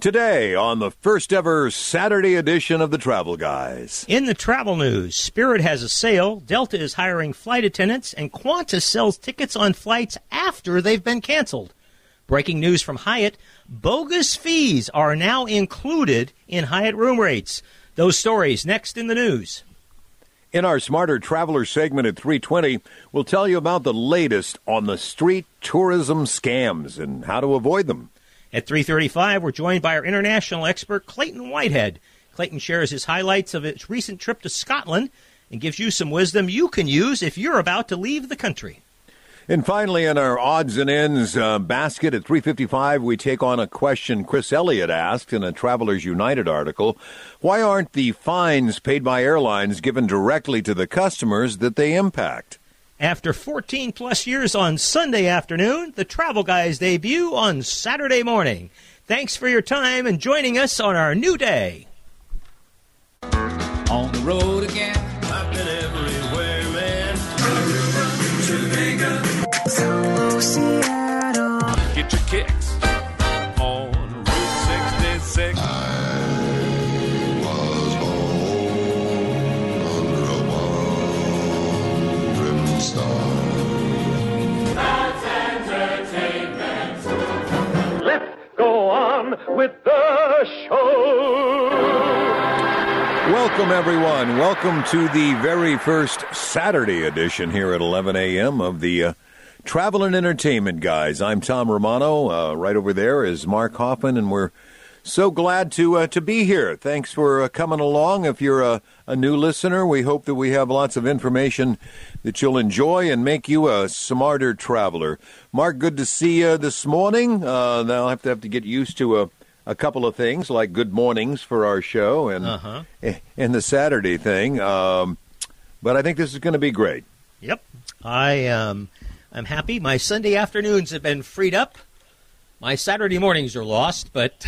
Today, on the first ever Saturday edition of the Travel Guys. In the travel news, Spirit has a sale, Delta is hiring flight attendants, and Qantas sells tickets on flights after they've been canceled. Breaking news from Hyatt bogus fees are now included in Hyatt room rates. Those stories next in the news. In our Smarter Traveler segment at 320, we'll tell you about the latest on the street tourism scams and how to avoid them. At 3:35, we're joined by our international expert Clayton Whitehead. Clayton shares his highlights of his recent trip to Scotland and gives you some wisdom you can use if you're about to leave the country. And finally, in our odds and ends uh, basket at 355, we take on a question Chris Elliott asked in a Travelers United article. Why aren't the fines paid by airlines given directly to the customers that they impact? After 14 plus years on Sunday afternoon, the Travel Guys debut on Saturday morning. Thanks for your time and joining us on our new day. On the road again. I've been everywhere, man. Get your kicks Welcome, everyone. Welcome to the very first Saturday edition here at 11 a.m. of the uh, Travel and Entertainment Guys. I'm Tom Romano. Uh, right over there is Mark Hoffman, and we're so glad to uh, to be here. Thanks for uh, coming along. If you're a, a new listener, we hope that we have lots of information that you'll enjoy and make you a smarter traveler. Mark, good to see you this morning. Uh, I'll have to have to get used to a a couple of things like good mornings for our show and Uh-huh. and the Saturday thing. Um, but I think this is going to be great. Yep. I um I'm happy. My Sunday afternoons have been freed up. My Saturday mornings are lost, but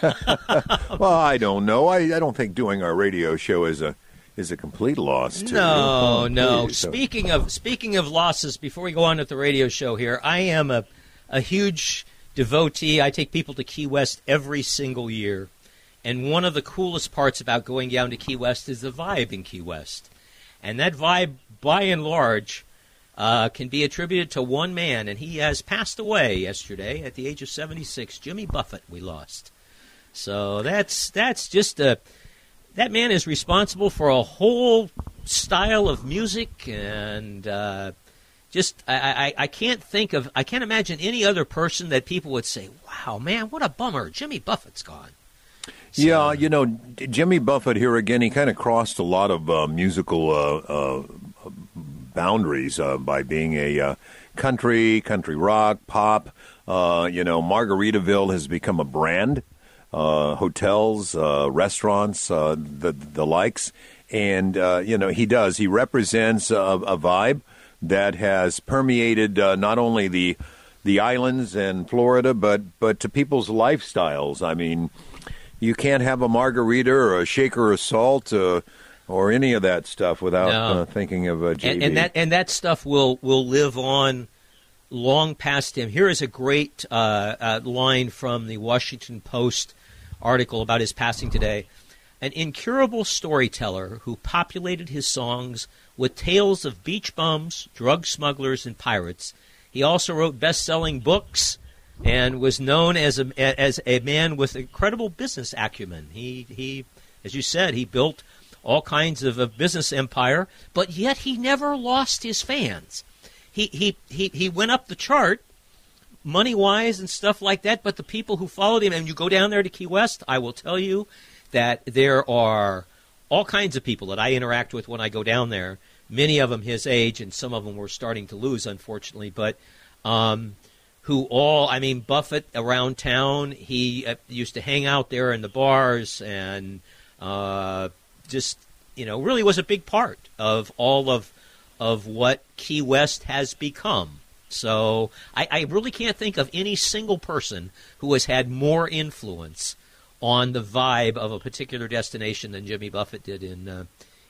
Well, I don't know. I, I don't think doing our radio show is a is a complete loss. To no, you. Oh, no. please. So- Speaking of speaking of losses, before we go on with the radio show here, I am a a huge devotee. I take people to Key West every single year, and one of the coolest parts about going down to Key West is the vibe in Key West, and that vibe, by and large. Uh, can be attributed to one man, and he has passed away yesterday at the age of 76. Jimmy Buffett, we lost. So that's that's just a that man is responsible for a whole style of music and uh, just I, I, I can't think of I can't imagine any other person that people would say, "Wow, man, what a bummer! Jimmy Buffett's gone." So- Yeah, you know, Jimmy Buffett here again. He kind of crossed a lot of uh, musical uh, uh, boundaries uh, by being a uh, country, country rock, pop. Uh, you know, Margaritaville has become a brand. Hotels, restaurants, the the likes, and you know he does. He represents a, a vibe that has permeated uh, not only the the islands and Florida, but but to people's lifestyles. I mean, you can't have a margarita or a shaker of salt uh, or any of that stuff without No. uh, thinking of uh, JB. and, and that and that stuff will will live on long past him. Here is a great uh, uh, line from the Washington Post article about his passing today. An incurable storyteller who populated his songs with tales of beach bums, drug smugglers, and pirates. He also wrote best-selling books and was known as a as a man with incredible business acumen. He he, as you said, he built all kinds of a business empire, but yet he never lost his fans. He he he, he went up the chart money wise and stuff like that, but the people who followed him and you go down there to Key West, I will tell you that there are all kinds of people that I interact with when I go down there. Many of them his age, and some of them we're starting to lose, unfortunately. But um, who all, I mean, Buffett around town, he uh, used to hang out there in the bars and uh, just, you know, really was a big part of all of of what Key West has become. So I, I really can't think of any single person who has had more influence on the vibe of a particular destination than Jimmy Buffett did in uh,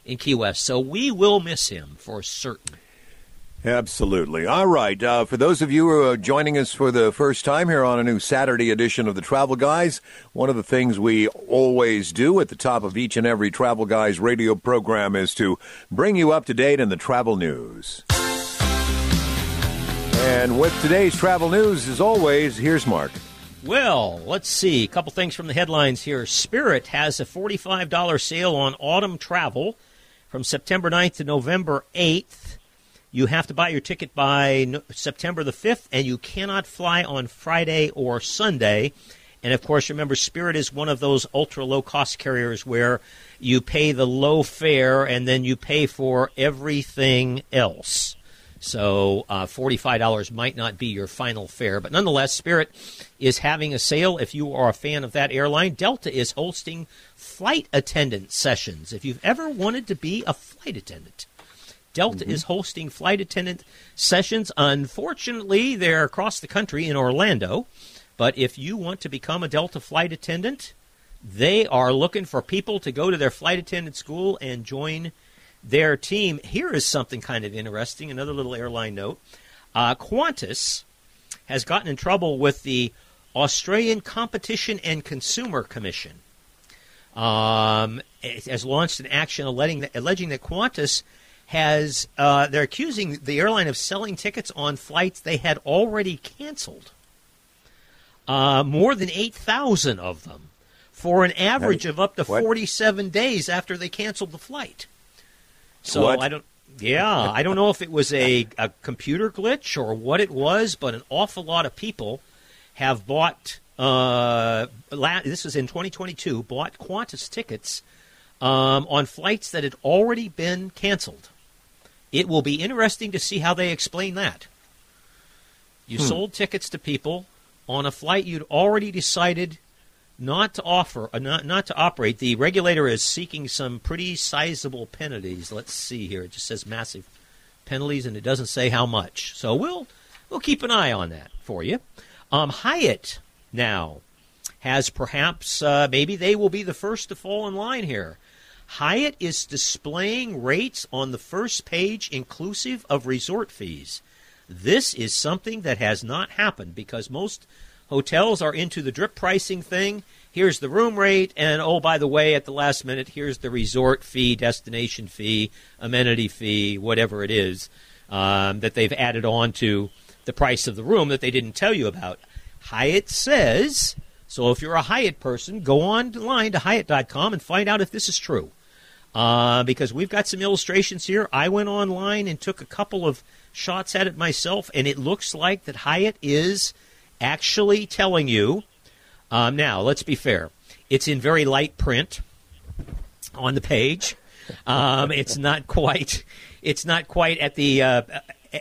in Key West. So we will miss him for certain. Absolutely. All right. Uh, for those of you who are joining us for the first time here on a new Saturday edition of the Travel Guys, one of the things we always do at the top of each and every Travel Guys radio program is to bring you up to date in the travel news. And with today's travel news, as always, here's Mark. Well, let's see. A couple things from the headlines here. Spirit has a $45 sale on autumn travel from September 9th to November 8th. You have to buy your ticket by September the 5th, and you cannot fly on Friday or Sunday. And of course, remember, Spirit is one of those ultra low cost carriers where you pay the low fare and then you pay for everything else. So uh, $45 might not be your final fare. But nonetheless, Spirit is having a sale if you are a fan of that airline. Delta is hosting flight attendant sessions. If you've ever wanted to be a flight attendant, Delta is hosting flight attendant sessions. Unfortunately, they're across the country in Orlando. But if you want to become a Delta flight attendant, they are looking for people to go to their flight attendant school and join their team. Here is something kind of interesting another little airline note. Uh, Qantas has gotten in trouble with the Australian Competition and Consumer Commission. Um, it has launched an action alleging that, alleging that Qantas has, uh, they're accusing the airline of selling tickets on flights they had already canceled. Uh, more than 8,000 of them for an average of up to? 47 days after they canceled the flight. So What? I don't. Yeah, I don't know if it was a, a computer glitch or what it was, but an awful lot of people have bought. Uh, la- this was in 2022. Bought Qantas tickets um, on flights that had already been canceled. It will be interesting to see how they explain that. You sold tickets to people on a flight you'd already decided not to offer, uh, not not to operate. The regulator is seeking some pretty sizable penalties. Let's see here. It just says massive penalties, and it doesn't say how much. So we'll we'll keep an eye on that for you. Um, Hyatt now has perhaps uh, maybe they will be the first to fall in line here. Hyatt is displaying rates on the first page inclusive of resort fees. This is something that has not happened because most hotels are into the drip pricing thing. Here's the room rate, and oh, by the way, at the last minute, here's the resort fee, destination fee, amenity fee, whatever it is um, that they've added on to the price of the room that they didn't tell you about. Hyatt says so. If you're a Hyatt person, go online to Hyatt.com and find out if this is true. Uh, because we've got some illustrations here. I went online and took a couple of shots at it myself, and it looks like that Hyatt is actually telling you. Um, now, let's be fair. It's in very light print on the page. Um, it's not quite. It's not quite at the uh,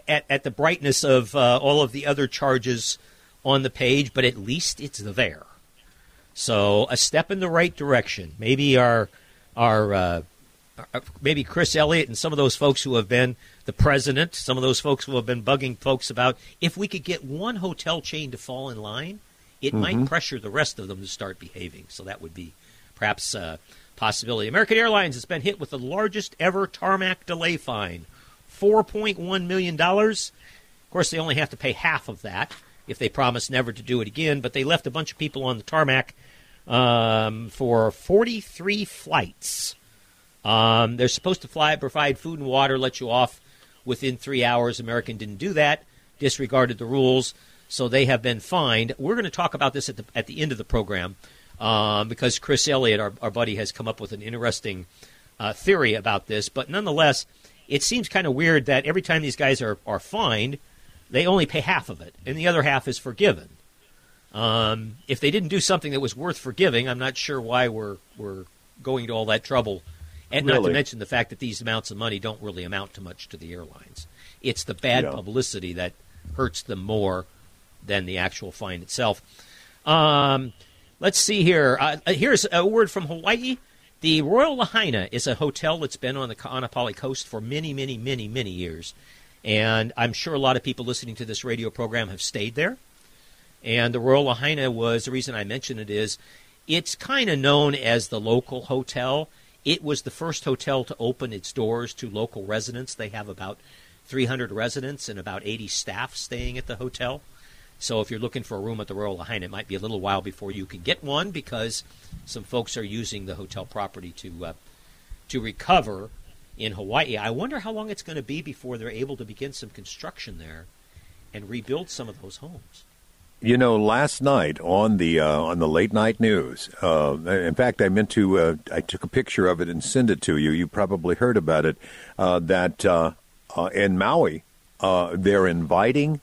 at, at the brightness of uh, all of the other charges on the page, but at least it's there. So a step in the right direction. Maybe our our uh, maybe Chris Elliott and some of those folks who have been the president, some of those folks who have been bugging folks about if we could get one hotel chain to fall in line, it might pressure the rest of them to start behaving. So that would be perhaps a possibility. American Airlines has been hit with the largest ever tarmac delay fine, four point one million dollars. Of course, they only have to pay half of that if they promise never to do it again. But they left a bunch of people on the tarmac um, for 43 flights. Um, they're supposed to fly, provide food and water, let you off within three hours. American didn't do that, disregarded the rules, so they have been fined. We're going to talk about this at the at the end of the program um, because Chris Elliott, our, our buddy, has come up with an interesting uh, theory about this. But nonetheless, it seems kind of weird that every time these guys are, are fined, they only pay half of it, and the other half is forgiven. Um, if they didn't do something that was worth forgiving, I'm not sure why we're we're going to all that trouble. And not to mention the fact that these amounts of money don't really amount to much to the airlines. It's the bad Yeah. publicity that hurts them more than the actual fine itself. Um, let's see here. Uh, uh, here's a word from Hawaii. The Royal Lahaina is a hotel that's been on the Kaanapali coast for many, many, many, many years. And I'm sure a lot of people listening to this radio program have stayed there. And the Royal Lahaina was the reason I mention it is it's kind of known as the local hotel. It was the first hotel to open its doors to local residents. They have about 300 residents and about 80 staff staying at the hotel. So if you're looking for a room at the Royal Lahaina, it might be a little while before you can get one because some folks are using the hotel property to uh, to recover in Hawaii. I wonder how long it's going to be before they're able to begin some construction there and rebuild some of those homes. You know, last night on the uh, on the late night news. Uh, in fact, I meant to. Uh, I took a picture of it and send it to you. You probably heard about it. Uh, that uh, uh, in Maui, they're inviting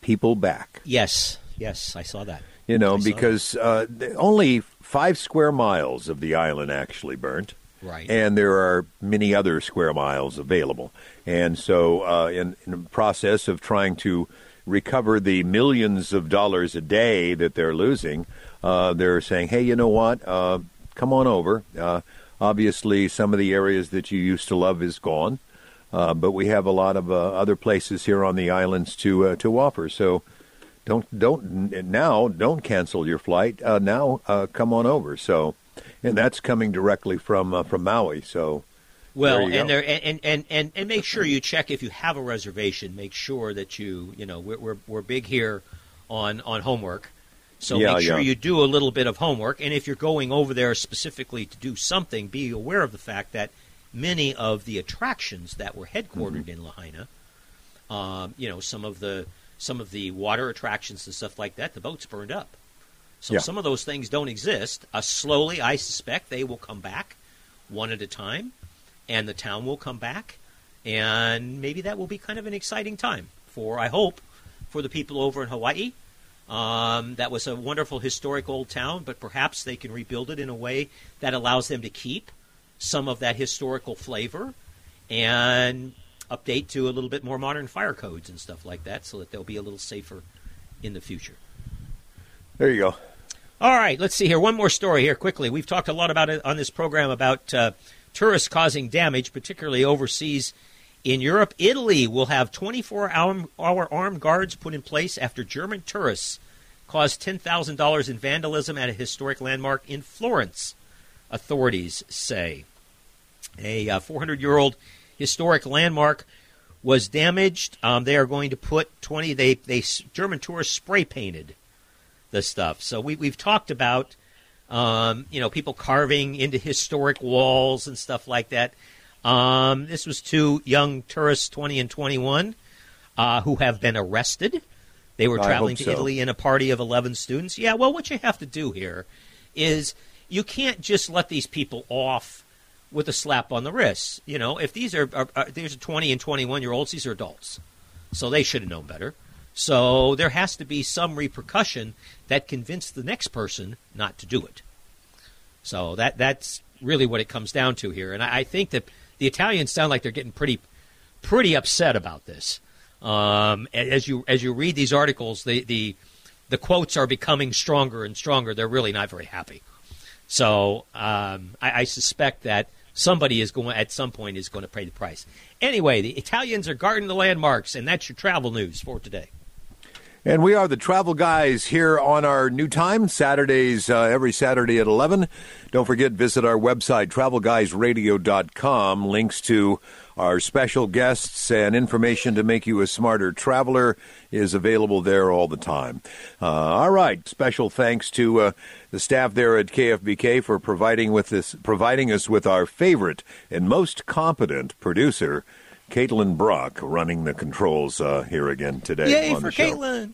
people back. Yes, yes, I saw that. You know, because only five square miles of the island actually burnt. Right. And there are many other square miles available. And so, in, in the process of trying to recover the millions of dollars a day that they're losing, uh, they're saying, hey, you know what? Uh, come on over. Uh, obviously, some of the areas that you used to love is gone, uh, but we have a lot of uh, other places here on the islands to uh, to offer. So. Don't don't now don't cancel your flight. now come on over. So, and that's coming directly from from Maui. So, well, and there and, and, and, and make sure you check if you have a reservation. Make sure that you you know we're we're, we're big here on on homework, so Yeah, make sure yeah. you do a little bit of homework. And if you're going over there specifically to do something, be aware of the fact that many of the attractions that were headquartered Mm-hmm. in Lahaina, um, you know, some of the some of the water attractions and stuff like that, the boats burned up. So Yeah. some of those things don't exist. Uh, slowly, I suspect they will come back one at a time, and the town will come back, and maybe that will be kind of an exciting time for, I hope, for the people over in Hawaii. Um, that was a wonderful historic old town, but perhaps they can rebuild it in a way that allows them to keep some of that historical flavor and update to a little bit more modern fire codes and stuff like that so that they'll be a little safer in the future. there you go. All right, let's see here. One more story here quickly. We've talked a lot about it on this program about uh, tourists causing damage, particularly overseas in Europe. Italy will have 24 hour, armed guards put in place after German tourists caused $10,000 in vandalism at a historic landmark in Florence, authorities say. A 400 year old historic landmark was damaged. Um, they are going to put 20, they, they German tourists spray painted the stuff. So we, we've talked about, um, you know, people carving into historic walls and stuff like that. Um, this was two young tourists, 20 and 21, uh, who have been arrested. They were I traveling to so. Italy in a party of 11 students. Yeah, well, what you have to do here is you can't just let these people off with a slap on the wrist. You know, if these are, are, are these are 20 and 21 year olds, these are adults. So they should have known better. So there has to be some repercussion that convinced the next person not to do it. So that that's really what it comes down to here. And I, I think that the Italians sound like they're getting pretty pretty upset about this. Um, as you as you read these articles, the, the the quotes are becoming stronger and stronger. They're really not very happy. So um, I, I suspect that somebody is going at some point is going to pay the price. Anyway, the Italians are guarding the landmarks, and that's your travel news for today. And we are the travel guys here on our new time, Saturdays, uh, every Saturday at 11. Don't forget, visit our website, travelguysradio.com. Links to our special guests and information to make you a smarter traveler is available there all the time. Uh, all right. Special thanks to uh, the staff there at KFBK for providing with this, providing us with our favorite and most competent producer, Caitlin Brock, running the controls uh, here again today. Yay on for the. Caitlin!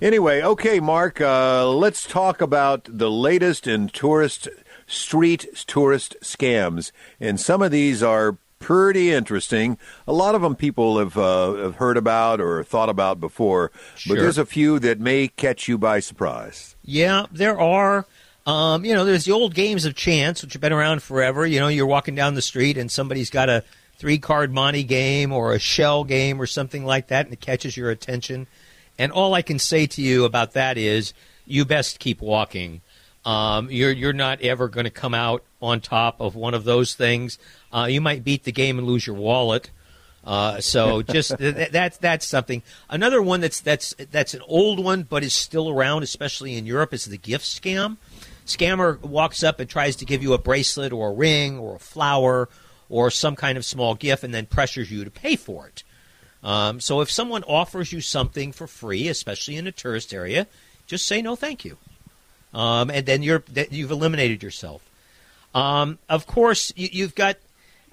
Anyway, okay, Mark, uh, let's talk about the latest in tourist street tourist scams, and some of these are pretty interesting. A lot of them people have uh, have heard about or thought about before, Sure. but there's a few that may catch you by surprise. Yeah, there are. Um, you know, there's the old games of chance, which have been around forever. You know, you're walking down the street and somebody's got a three card Monte game or a shell game or something like that, and it catches your attention. And all I can say to you about that is you best keep walking. Um, you're you're not ever going to come out on top of one of those things. Uh, you might beat the game and lose your wallet. Uh, so just th- that's that's something. Another one that's that's that's an old one, but is still around, especially in Europe, is the gift scam. Scammer walks up and tries to give you a bracelet or a ring or a flower or some kind of small gift and then pressures you to pay for it. Um, so if someone offers you something for free, especially in a tourist area, just say no, thank you, um, and then you're you've eliminated yourself. Um, of course, you, have got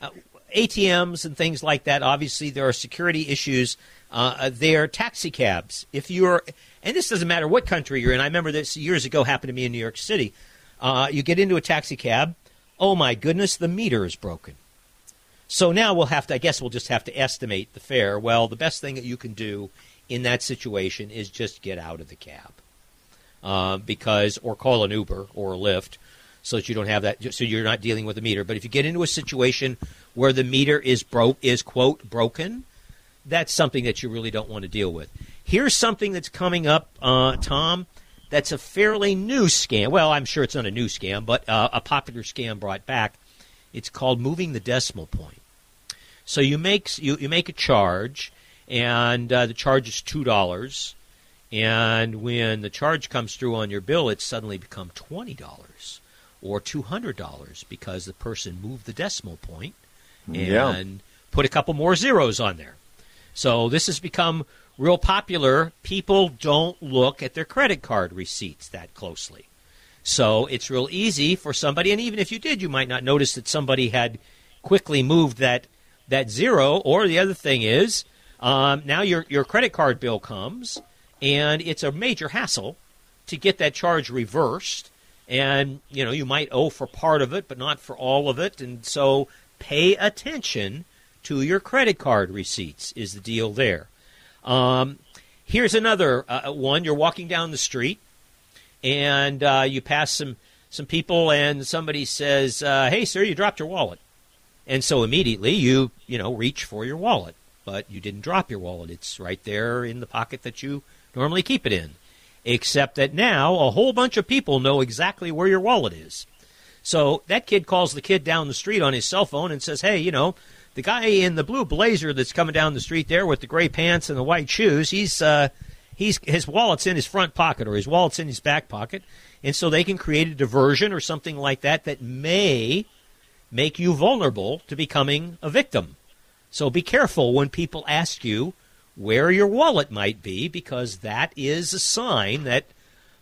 uh, ATMs and things like that. Obviously, there are security issues. Uh, there, taxi cabs. If you're, and this doesn't matter what country you're in. I remember this years ago happened to me in New York City. Uh, you get into a taxi cab. Oh my goodness, the meter is broken. So now we'll have to. I guess we'll just have to estimate the fare. Well, the best thing that you can do in that situation is just get out of the cab, uh, because or call an Uber or a Lyft so that you don't have that. So you're not dealing with a meter. But if you get into a situation where the meter is broke, is quote broken, that's something that you really don't want to deal with. Here's something that's coming up, uh, Tom. That's a fairly new scam. Well, I'm sure it's not a new scam, but uh, a popular scam brought back. It's called moving the decimal point. So you make you, you make a charge, and uh, the charge is two dollars. And when the charge comes through on your bill, it's suddenly become twenty dollars or $200 because the person moved the decimal point and yeah. put a couple more zeros on there. So this has become real popular. People don't look at their credit card receipts that closely. So it's real easy for somebody, and even if you did, you might not notice that somebody had quickly moved that that zero. Or the other thing is, um, now your your credit card bill comes, and it's a major hassle to get that charge reversed. And you know you might owe for part of it but not for all of it. And so pay attention to your credit card receipts is the deal there. Um, here's another uh, one. You're walking down the street and uh, you pass some some people and somebody says uh, hey sir you dropped your wallet and so immediately you you know reach for your wallet but you didn't drop your wallet it's right there in the pocket that you normally keep it in except that now a whole bunch of people know exactly where your wallet is. So that kid calls the kid down the street on his cell phone and says, "Hey, you know, the guy in the blue blazer that's coming down the street there with the gray pants and the white shoes, he's uh, he's his wallet's in his front pocket or his wallet's in his back pocket." And so they can create a diversion or something like that that may make you vulnerable to becoming a victim. So be careful when people ask you where your wallet might be because that is a sign that,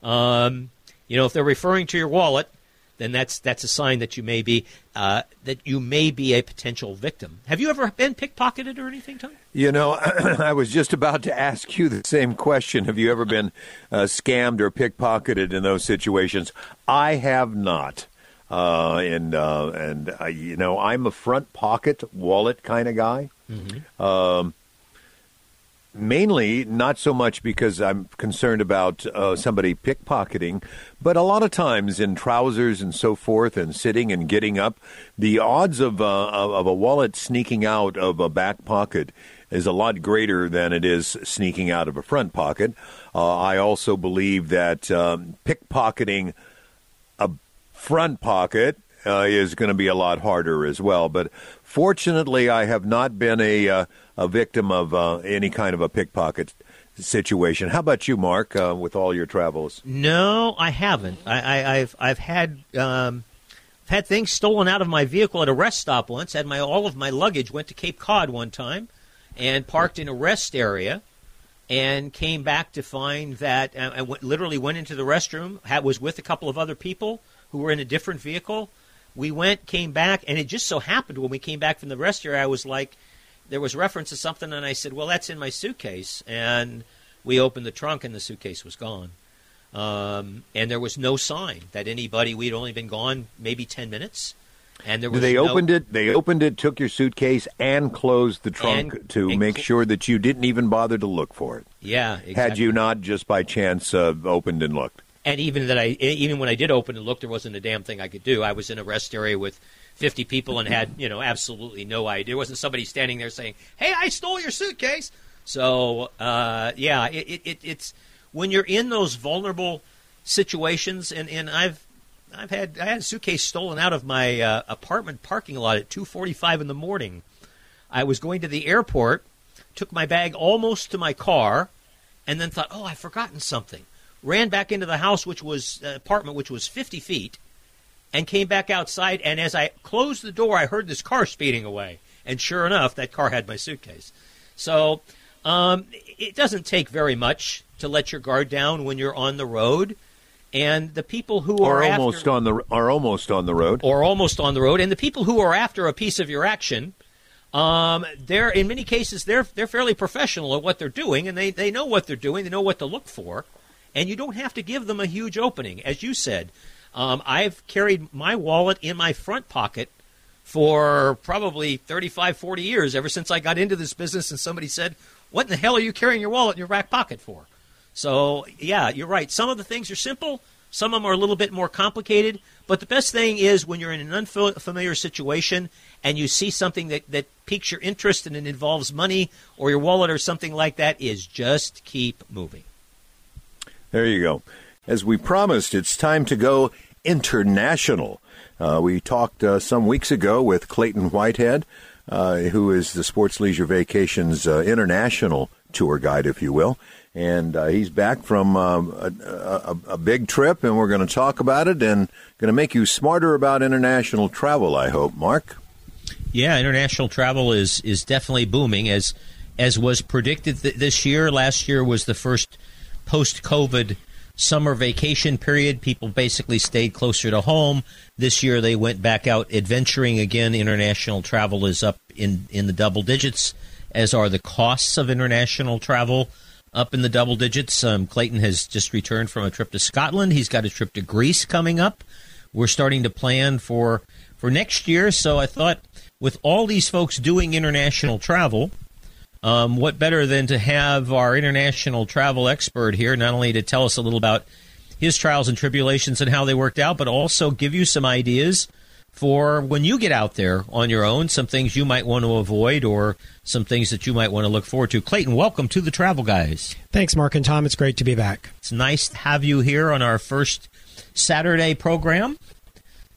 um, you know, if they're referring to your wallet, then that's that's a sign that you may be uh, that you may be a potential victim. Have you ever been pickpocketed or anything, Tony? You know, I was just about to ask you the same question. Have you ever been uh, scammed or pickpocketed in those situations? I have not. Uh, and uh, and you know, I'm a front pocket wallet kind of guy. Mm-hmm. Um, mainly not so much because I'm concerned about uh, somebody pickpocketing, but a lot of times in trousers and so forth, and sitting and getting up, the odds of uh, of a wallet sneaking out of a back pocket is a lot greater than it is sneaking out of a front pocket. Uh, I also believe that um, pickpocketing a front pocket uh, is going to be a lot harder as well. But fortunately, I have not been a uh, a victim of uh, any kind of a pickpocket situation. How about you, Mark, uh, with all your travels? No, I haven't. I, have I've had um, I've had things stolen out of my vehicle at a rest stop once. Had my all of my luggage went to Cape Cod one time, and parked in a rest area, and came back to find that uh, I literally went into the restroom. Had, was with a couple of other people who were in a different vehicle. We went, came back, and it just so happened when we came back from the rest area, I was like there was reference to something, and I said, "Well, that's in my suitcase." And we opened the trunk, and the suitcase was gone. Um, and there was no sign that anybody. We'd only been gone maybe ten minutes, and there was. They no, opened it. They opened it, took your suitcase, and closed the trunk and, to and make cl- sure that you didn't even bother to look for it. Yeah, exactly. Had you not just by chance uh, opened and looked. And even that, I even when I did open and look, there wasn't a damn thing I could do. I was in a rest area with 50 people and had, you know, absolutely no idea. There wasn't somebody standing there saying, hey, I stole your suitcase. So, uh, yeah, it, it, it's when you're in those vulnerable situations, and, and I've I've had I had a suitcase stolen out of my uh, apartment parking lot at 2:45 in the morning. I was going to the airport, took my bag almost to my car, and then thought, "Oh, I've forgotten something." Ran back into the house, which was uh, apartment, which was 50 feet, and came back outside. And as I closed the door, I heard this car speeding away. And sure enough, that car had my suitcase. So um, it doesn't take very much to let your guard down when you're on the road. And the people who Are are, almost after, on the are almost on the road. or almost on the road, and the people who are after a piece of your action, um, they're in many cases they're they're fairly professional at what they're doing, and they they know what they're doing, they know what to look for, and you don't have to give them a huge opening, as you said. Um, I've carried my wallet in my front pocket for probably 35, 40 years, ever since I got into this business, and somebody said, "What in the hell are you carrying your wallet in your back pocket for?" So, yeah, you're right. Some of the things are simple, some of them are a little bit more complicated. But the best thing is when you're in an unfamiliar situation and you see something that, that piques your interest and it involves money or your wallet or something like that, is just keep moving. There you go. As we promised, it's time to go international. Uh, we talked uh, some weeks ago with Clayton Whitehead, uh, who is the Sports Leisure Vacations uh, international tour guide, if you will. And uh, he's back from um, a, a, a big trip, and we're going to talk about it and going to make you smarter about international travel, I hope, Mark. Yeah, international travel is is definitely booming as as was predicted th- this year. Last year was the first post COVID summer vacation period. People basically stayed closer to home. This year they went back out adventuring again. International travel is up in in the double digits, as are the costs of international travel up in the double digits. Um, Clayton has just returned from a trip to Scotland. He's got a trip to Greece coming up. We're starting to plan for for next year. So I thought, with all these folks doing international travel, um, what better than to have our international travel expert here, not only to tell us a little about his trials and tribulations and how they worked out, but also give you some ideas for when you get out there on your own, some things you might want to avoid or some things that you might want to look forward to. Clayton, welcome to the Travel Guys. Thanks, Mark and Tom. It's great to be back. It's nice to have you here on our first Saturday program.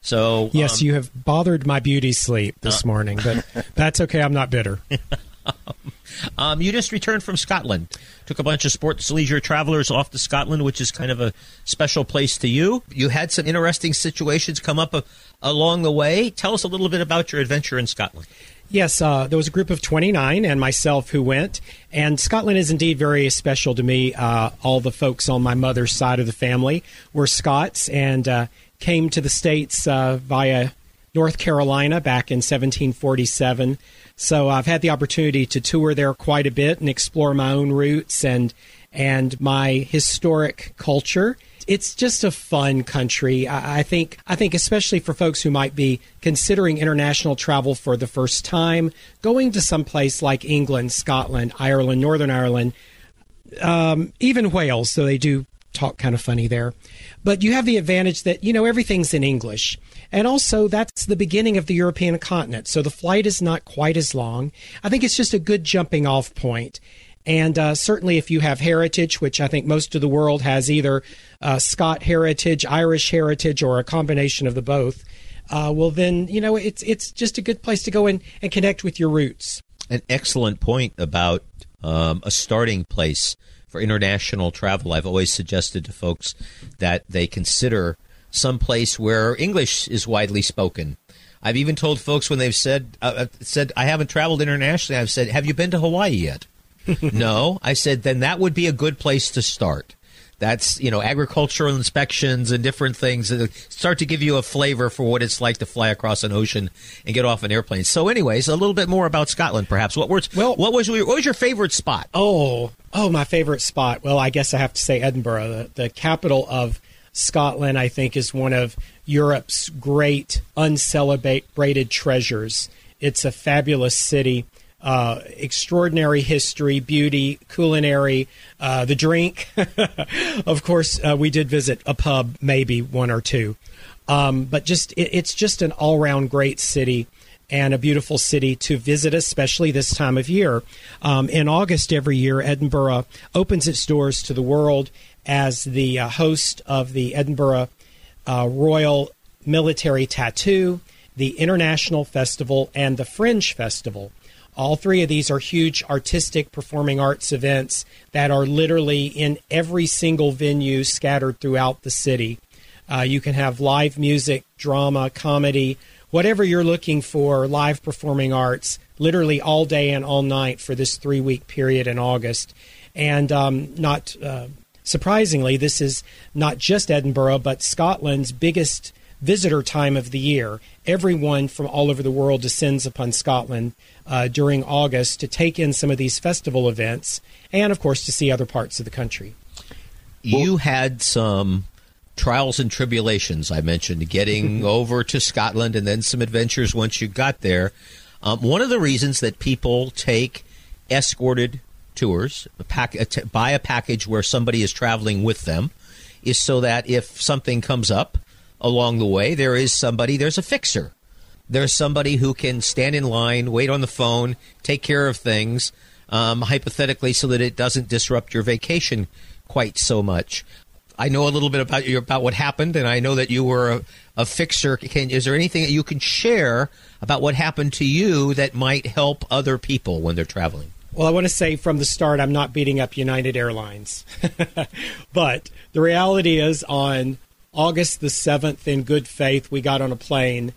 So Yes, um, you have bothered my beauty sleep this morning, but that's okay. I'm not bitter. Um, you just returned from Scotland. Took a bunch of sports leisure travelers off to Scotland, which is kind of a special place to you. You had some interesting situations come up uh, along the way. Tell us a little bit about your adventure in Scotland. Yes, uh, there was a group of 29 and myself who went. And Scotland is indeed very special to me. Uh, all the folks on my mother's side of the family were Scots and uh, came to the States uh, via North Carolina back in 1747. So I've had the opportunity to tour there quite a bit and explore my own roots and and my historic culture. It's just a fun country. I, think I think especially for folks who might be considering international travel for the first time, going to some place like England, Scotland, Ireland, Northern Ireland, um, even Wales, so they do talk kind of funny there. But you have the advantage that, you know, everything's in English. And also, that's the beginning of the European continent. So the flight is not quite as long. I think it's just a good jumping off point. And uh, certainly, if you have heritage, which I think most of the world has either uh, heritage, Irish heritage, or a combination of the both, uh, well, then, you know, it's, it's just a good place to go in and connect with your roots. An excellent point about um, a starting place for international travel. I've always suggested to folks that they consider some place where English is widely spoken. I've even told folks when they've said uh, said I haven't traveled internationally. I've said, "Have you been to Hawaii yet?" no. I said, "Then that would be a good place to start." That's you know agricultural inspections and different things that start to give you a flavor for what it's like to fly across an ocean and get off an airplane. So, anyways, a little bit more about Scotland, perhaps. What was Well- what was your, what was your favorite spot? Oh, oh, my favorite spot. Well, I guess I have to say Edinburgh, the, the capital of Scotland. I think is one of Europe's great uncelebrated treasures. It's a fabulous city, uh, extraordinary history, beauty, culinary, uh, the drink. of course, uh, we did visit a pub, maybe one or two, um, but just it, it's just an all-round great city and a beautiful city to visit, especially this time of year. Um, in August every year, Edinburgh opens its doors to the world as the uh, host of the Edinburgh uh, Royal Military Tattoo, the International Festival, and the Fringe Festival. All three of these are huge artistic performing arts events that are literally in every single venue scattered throughout the city. Uh, you can have live music, drama, comedy, whatever you're looking for, live performing arts, literally all day and all night for this three week period in August. And um, not uh, surprisingly, this is not just Edinburgh, but Scotland's biggest visitor time of the year. Everyone from all over the world descends upon Scotland uh, during August to take in some of these festival events and, of course, to see other parts of the country. You had some trials and tribulations, I mentioned, getting over to Scotland and then some adventures once you got there. Um, one of the reasons that people take escorted tours, a pack, a t- buy a package where somebody is traveling with them, is so that if something comes up along the way, there is somebody, there's a fixer. There's somebody who can stand in line, wait on the phone, take care of things, um, hypothetically, so that it doesn't disrupt your vacation quite so much. I know a little bit about you about what happened, and I know that you were a, a fixer. Can, is there anything that you can share about what happened to you that might help other people when they're traveling? Well, I want to say from the start, I'm not beating up United Airlines. but the reality is, on August the 7th, in good faith, we got on a plane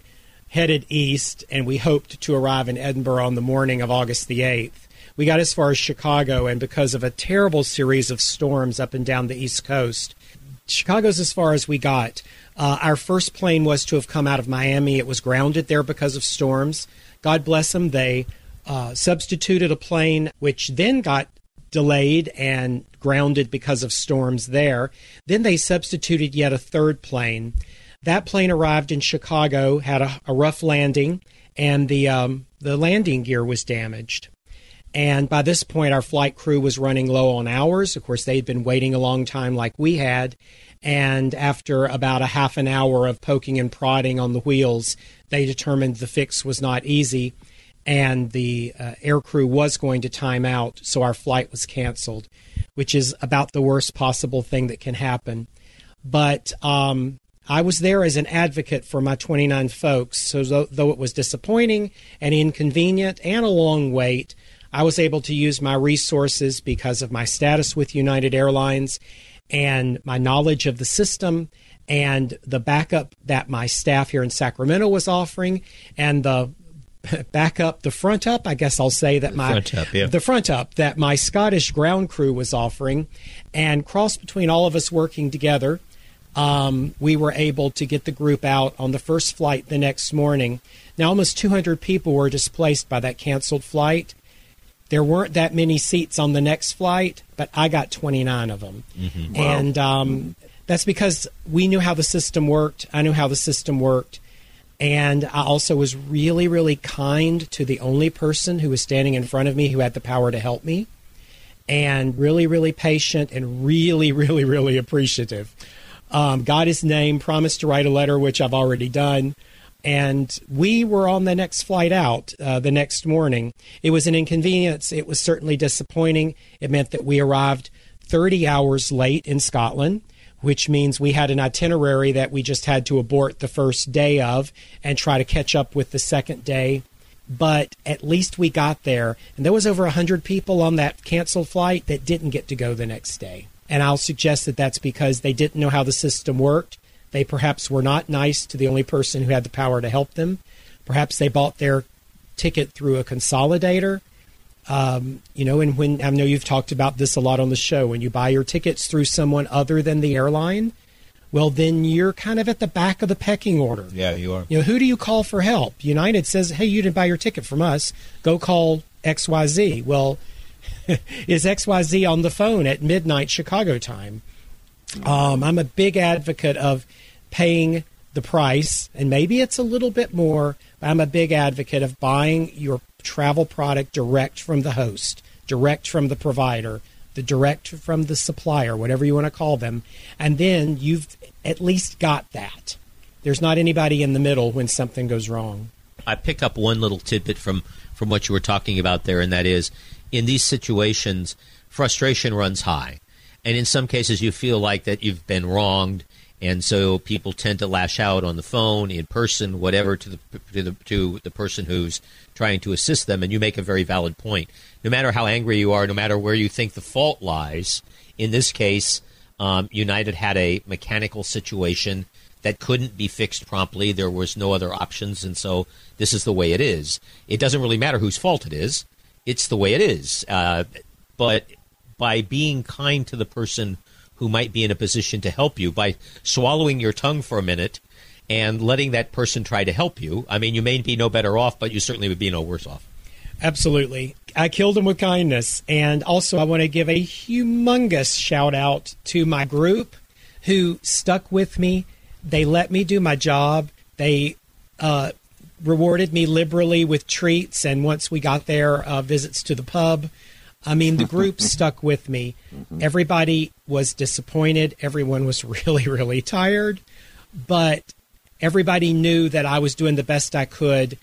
headed east, and we hoped to arrive in Edinburgh on the morning of August the 8th. We got as far as Chicago, and because of a terrible series of storms up and down the East Coast, Chicago's as far as we got. Uh, our first plane was to have come out of Miami. It was grounded there because of storms. God bless them. They uh, substituted a plane, which then got delayed and grounded because of storms there. Then they substituted yet a third plane. That plane arrived in Chicago, had a, a rough landing, and the um, the landing gear was damaged. And by this point, our flight crew was running low on hours. Of course, they'd been waiting a long time, like we had. And after about a half an hour of poking and prodding on the wheels, they determined the fix was not easy and the uh, air crew was going to time out, so our flight was canceled, which is about the worst possible thing that can happen. But um, I was there as an advocate for my 29 folks, so though, though it was disappointing and inconvenient and a long wait, I was able to use my resources because of my status with United Airlines and my knowledge of the system and the backup that my staff here in Sacramento was offering and the back up the front up i guess i'll say that my front up, yeah. the front up that my scottish ground crew was offering and cross between all of us working together um, we were able to get the group out on the first flight the next morning. Now almost 200 people were displaced by that canceled flight. There weren't that many seats on the next flight but i got 29 of them. Mm-hmm. and um, that's because we knew how the system worked. I knew how the system worked and I also was really, really kind to the only person who was standing in front of me who had the power to help me, and really, really patient and really, really, really appreciative. Um, got his name, promised to write a letter, which I've already done. And we were on the next flight out uh, the next morning. It was an inconvenience. It was certainly disappointing. It meant that we arrived 30 hours late in Scotland which means we had an itinerary that we just had to abort the first day of and try to catch up with the second day. But at least we got there, and there was over 100 people on that canceled flight that didn't get to go the next day. And I'll suggest that that's because they didn't know how the system worked. They perhaps were not nice to the only person who had the power to help them. Perhaps they bought their ticket through a consolidator. Um, you know, and when I know you've talked about this a lot on the show, when you buy your tickets through someone other than the airline, well, then you're kind of at the back of the pecking order. Yeah, you are. You know, who do you call for help? United says, hey, you didn't buy your ticket from us. Go call XYZ. Well, is XYZ on the phone at midnight Chicago time? Um, I'm a big advocate of paying the price, and maybe it's a little bit more, but I'm a big advocate of buying your travel product direct from the host, direct from the provider, the direct from the supplier, whatever you want to call them, and then you've at least got that. There's not anybody in the middle when something goes wrong. I pick up one little tidbit from from what you were talking about there, and that is, in these situations, frustration runs high, and in some cases, you feel like that you've been wronged, and so people tend to lash out on the phone, in person, whatever, to the to the to the person who's trying to assist them. And you make a very valid point. No matter how angry you are, no matter where you think the fault lies, in this case, um, United had a mechanical situation that couldn't be fixed promptly. There was no other options, and so this is the way it is. It doesn't really matter whose fault it is; it's the way it is. Uh, but by being kind to the person who might be in a position to help you, by swallowing your tongue for a minute and letting that person try to help you, I mean, you may be no better off, but you certainly would be no worse off. Absolutely. I killed him with kindness. And also, I want to give a humongous shout out to my group who stuck with me. They let me do my job. They uh, rewarded me liberally with treats. And once we got there, uh, visits to the pub. I mean, the group stuck with me. Everybody was disappointed. Everyone was really, really tired. But everybody knew that I was doing the best I could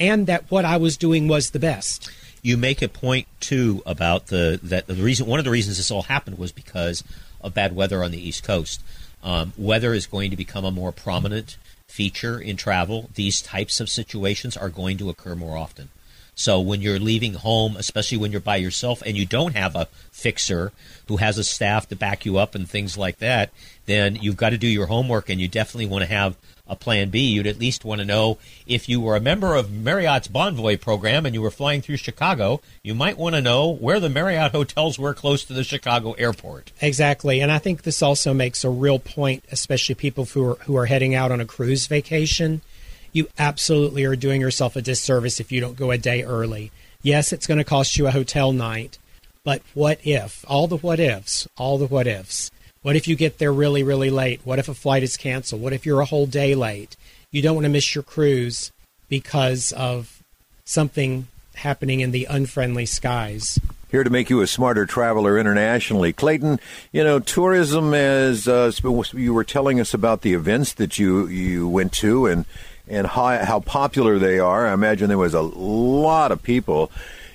and that what I was doing was the best. You make a point too about the that the reason one of the reasons this all happened was because of bad weather on the East Coast. Um, weather is going to become a more prominent feature in travel. These types of situations are going to occur more often. So when you're leaving home, especially when you're by yourself and you don't have a fixer who has a staff to back you up and things like that, then you've got to do your homework and you definitely want to have a plan B. You'd at least want to know if you were a member of Marriott's Bonvoy program and you were flying through Chicago, you might want to know where the Marriott hotels were close to the Chicago airport. Exactly. And I think this also makes a real point, especially people who are, who are heading out on a cruise vacation. You absolutely are doing yourself a disservice if you don't go a day early. Yes, it's going to cost you a hotel night, but what if? All the what ifs, all the what ifs. What if you get there really, really late? What if a flight is canceled? What if you're a whole day late? You don't want to miss your cruise because of something happening in the unfriendly skies. Here to make you a smarter traveler internationally. Clayton, you know, tourism as uh, you were telling us about the events that you, you went to and, and how, how popular they are. I imagine there was a lot of people.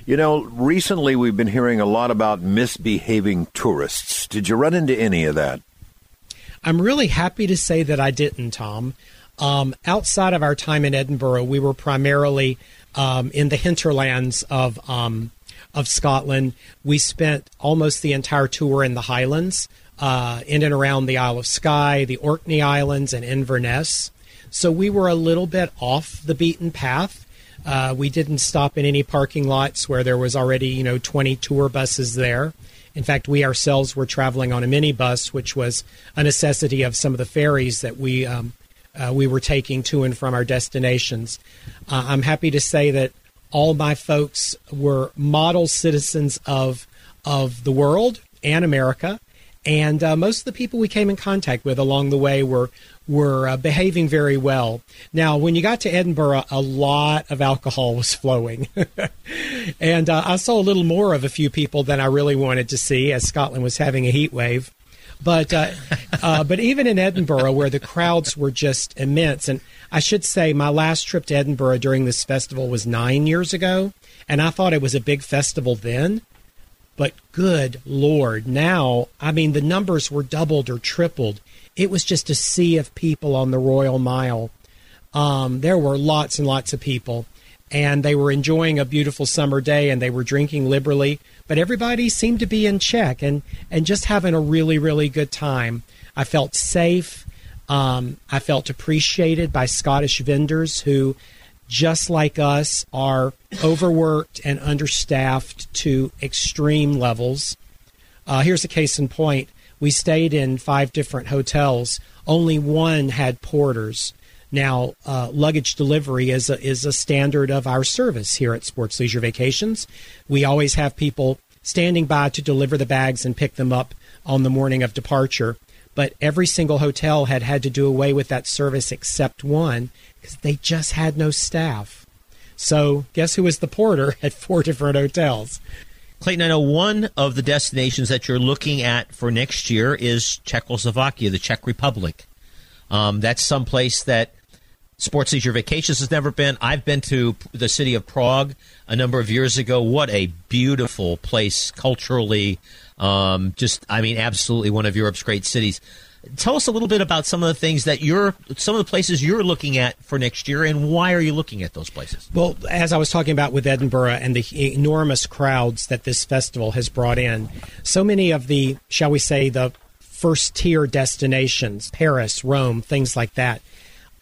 You know, recently we've been hearing a lot about misbehaving tourists. Did you run into any of that? I'm really happy to say that I didn't, Tom. Um, outside of our time in Edinburgh, we were primarily um, in the hinterlands of um, of Scotland. We spent almost the entire tour in the Highlands, uh, in and around the Isle of Skye, the Orkney Islands, and Inverness. So we were a little bit off the beaten path. Uh, we didn't stop in any parking lots where there was already, you know, 20 tour buses there. In fact, we ourselves were traveling on a minibus, which was a necessity of some of the ferries that we um, uh, we were taking to and from our destinations. Uh, I'm happy to say that all my folks were model citizens of of the world and America, and uh, most of the people we came in contact with along the way were were uh, behaving very well. Now, when you got to Edinburgh, a lot of alcohol was flowing. and uh, I saw a little more of a few people than I really wanted to see as Scotland was having a heat wave. But uh, uh, but even in Edinburgh, where the crowds were just immense, and I should say, my last trip to Edinburgh during this festival was nine years ago, and I thought it was a big festival then. But good lord, now I mean the numbers were doubled or tripled it was just a sea of people on the Royal Mile. Um, there were lots and lots of people, and they were enjoying a beautiful summer day and they were drinking liberally, but everybody seemed to be in check and, and just having a really, really good time. I felt safe. Um, I felt appreciated by Scottish vendors who, just like us, are overworked and understaffed to extreme levels. Uh, here's a case in point we stayed in five different hotels. Only one had porters. Now, uh, luggage delivery is a, is a standard of our service here at Sports Leisure Vacations. We always have people standing by to deliver the bags and pick them up on the morning of departure. But every single hotel had had to do away with that service except one because they just had no staff. So, guess who was the porter at four different hotels? Clayton, I know one of the destinations that you're looking at for next year is Czechoslovakia, the Czech Republic. Um, that's someplace that Sports Leisure Vacations has never been. I've been to the city of Prague a number of years ago. What a beautiful place culturally. Um, just, I mean, absolutely one of Europe's great cities tell us a little bit about some of the things that you're some of the places you're looking at for next year and why are you looking at those places well as i was talking about with edinburgh and the enormous crowds that this festival has brought in so many of the shall we say the first tier destinations, Paris, Rome, things like that,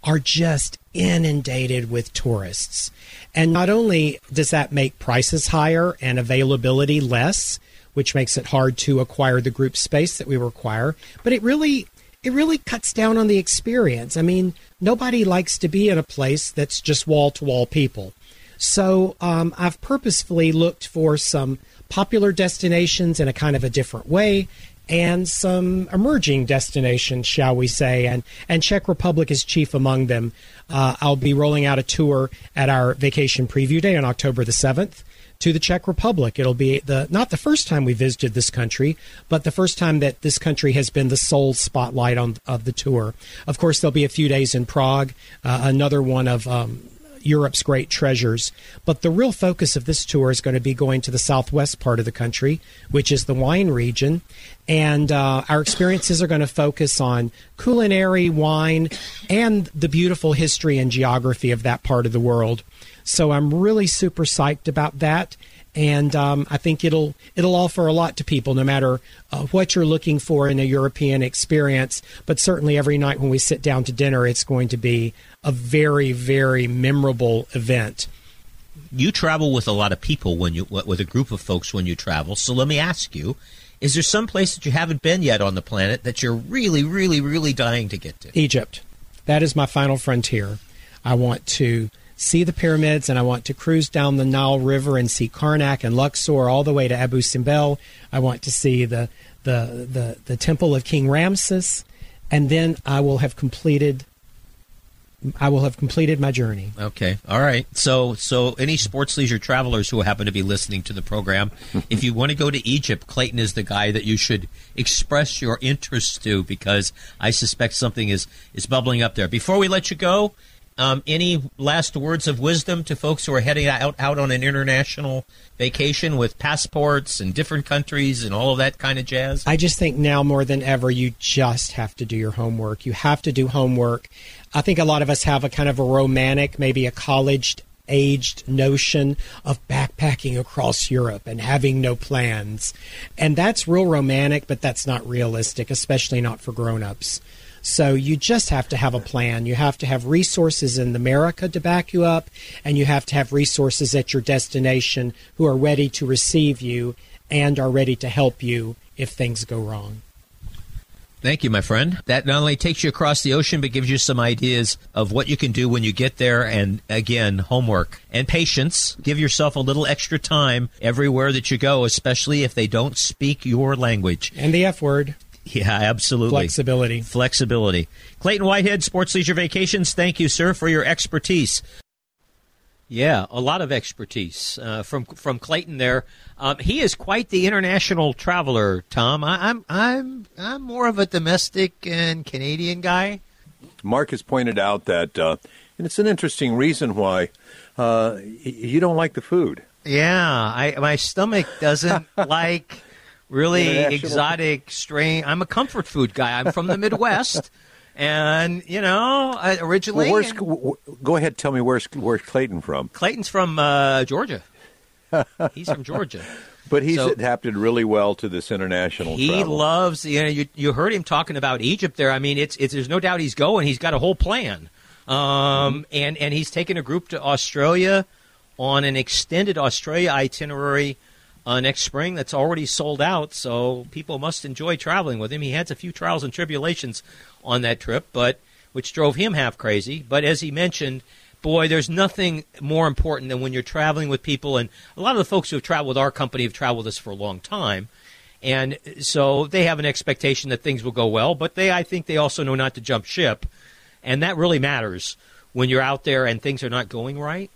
are just inundated with tourists. And not only does that make prices higher and availability less, which makes it hard to acquire the group space that we require, but it really it really cuts down on the experience. I mean, nobody likes to be in a place that's just wall to wall people. So um, I've purposefully looked for some popular destinations in a kind of a different way and some emerging destinations, shall we say, and, and Czech Republic is chief among them. Uh, I'll be rolling out a tour at our vacation preview day on October the 7th to the Czech Republic. It'll be the not the first time we visited this country, but the first time that this country has been the sole spotlight on of the tour. Of course, there'll be a few days in Prague, uh, another one of um, Europe's great treasures. But the real focus of this tour is going to be going to the southwest part of the country, which is the wine region. And uh, our experiences are going to focus on culinary, wine, and the beautiful history and geography of that part of the world. So I'm really super psyched about that. And um, I think it'll it'll offer a lot to people, no matter uh, what you're looking for in a European experience. But certainly, every night when we sit down to dinner, it's going to be a very, very memorable event. You travel with a lot of people when you with a group of folks when you travel. So let me ask you: Is there some place that you haven't been yet on the planet that you're really, really, really dying to get to? Egypt. That is my final frontier. I want to see the pyramids, and I want to cruise down the Nile River and see Karnak and Luxor all the way to Abu Simbel. I want to see the the the, the temple of King Ramses, and then I will have completed. I will have completed my journey. Okay, all right. So, so any sports leisure travelers who happen to be listening to the program, if you want to go to Egypt, Clayton is the guy that you should express your interest to because I suspect something is is bubbling up there. Before we let you go, um, any last words of wisdom to folks who are heading out, out on an international vacation with passports and different countries and all of that kind of jazz? I just think now more than ever, you just have to do your homework. You have to do homework. I think a lot of us have a kind of a romantic, maybe a college aged notion of backpacking across Europe and having no plans. And that's real romantic, but that's not realistic, especially not for grown ups. So you just have to have a plan. You have to have resources in America to back you up, and you have to have resources at your destination who are ready to receive you and are ready to help you if things go wrong. Thank you, my friend. That not only takes you across the ocean, but gives you some ideas of what you can do when you get there. And again, homework and patience. Give yourself a little extra time everywhere that you go, especially if they don't speak your language. And the F word. Yeah, absolutely. Flexibility. Flexibility. Clayton Whitehead, Sports Leisure Vacations, thank you, sir, for your expertise. Yeah, a lot of expertise uh, from from Clayton there. Um, he is quite the international traveler, Tom. I, I'm I'm I'm more of a domestic and Canadian guy. Mark has pointed out that, uh, and it's an interesting reason why uh, you don't like the food. Yeah, I, my stomach doesn't like really exotic, strange. I'm a comfort food guy. I'm from the Midwest. And you know, I, originally, Well, where's, and- w- w- go ahead, tell me where's where's Clayton from? Clayton's from uh, Georgia. He's from Georgia. But he's So- adapted really well to this international He travel. loves. You know, you, you heard him talking about Egypt there. I mean, it's, it's there's no doubt he's going. He's got a whole plan. Um, and and he's taking a group to Australia on an extended Australia itinerary uh, next spring. That's already sold out. So people must enjoy traveling with him. He had a few trials and tribulations on that trip, but which drove him half crazy. But as he mentioned. Boy, there's nothing more important than when you're traveling with people, and a lot of the folks who have traveled with our company have traveled with us for a long time, and so they have an expectation that things will go well. But they, I think, they also know not to jump ship, and that really matters when you're out there and things are not going right.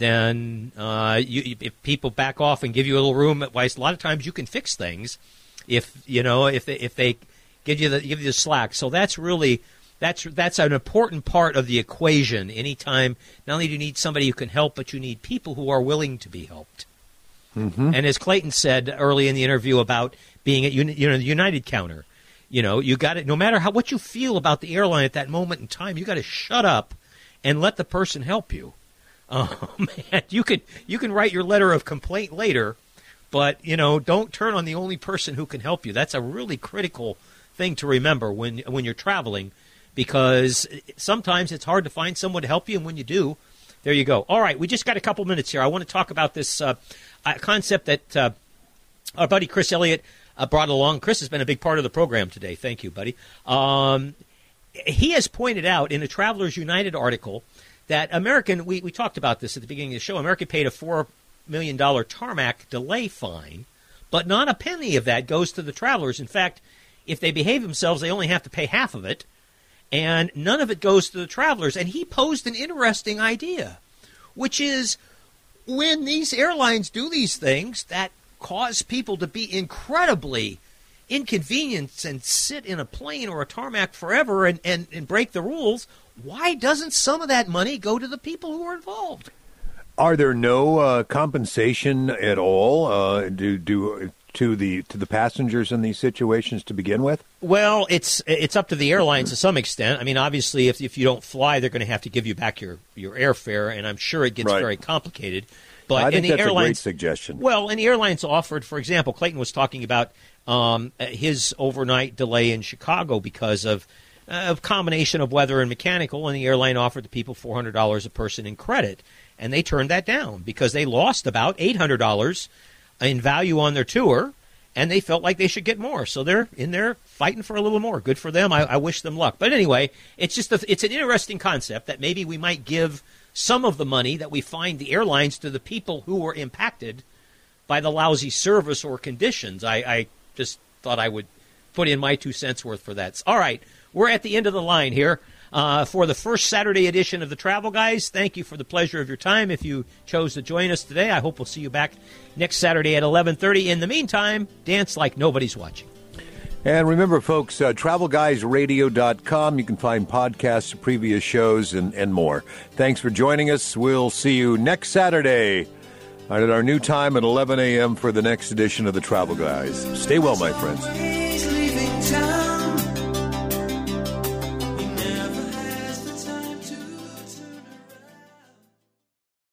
Then, uh, you, if people back off and give you a little room, at least a lot of times you can fix things. If you know, if they, if they give you the give you the slack, so that's really that's that's an important part of the equation. Anytime, not only do you need somebody who can help, but you need people who are willing to be helped. Mm-hmm. And as Clayton said early in the interview about being at you know the United counter, you know you got it. No matter how what you feel about the airline at that moment in time, you got to shut up and let the person help you. Oh man, you can you can write your letter of complaint later, but you know don't turn on the only person who can help you. That's a really critical thing to remember when when you're traveling, because sometimes it's hard to find someone to help you, and when you do, there you go. All right, we just got a couple minutes here. I want to talk about this uh, concept that uh, our buddy Chris Elliott uh, brought along. Chris has been a big part of the program today. Thank you, buddy. Um, he has pointed out in a Travelers United article that American, we, we talked about this at the beginning of the show, American paid a $4 million tarmac delay fine, but not a penny of that goes to the travelers. In fact, if they behave themselves, they only have to pay half of it, and none of it goes to the travelers. And he posed an interesting idea, which is when these airlines do these things that cause people to be incredibly inconvenienced and sit in a plane or a tarmac forever and, and, and break the rules, why doesn't some of that money go to the people who are involved? Are there no uh, compensation at all? Uh, do do to the to the passengers in these situations to begin with? Well, it's it's up to the airlines to some extent. I mean, obviously, if if you don't fly, they're going to have to give you back your your airfare, and I'm sure it gets right. very complicated. But I think the that's airlines, a great suggestion. Well, and the airlines offered, for example, Clayton was talking about um, his overnight delay in Chicago because of a combination of weather and mechanical, and the airline offered the people four hundred dollars a person in credit, and they turned that down because they lost about eight hundred dollars in value on their tour, and they felt like they should get more. So they're in there fighting for a little more. Good for them. I, I wish them luck. But anyway, it's just a, it's an interesting concept that maybe we might give some of the money that we find the airlines to the people who were impacted by the lousy service or conditions. I, I just thought I would put in my two cents worth for that. All right, we're at the end of the line here. Uh, for the first Saturday edition of the Travel Guys. Thank you for the pleasure of your time. If you chose to join us today, I hope we'll see you back next Saturday at 11:30. In the meantime, dance like nobody's watching. And remember, folks, uh, travelguysradio.com. You can find podcasts previous shows and, and more. Thanks for joining us. We'll see you next Saturday at our new time at 11 a.m. for the next edition of the Travel Guys. Stay well, my friends.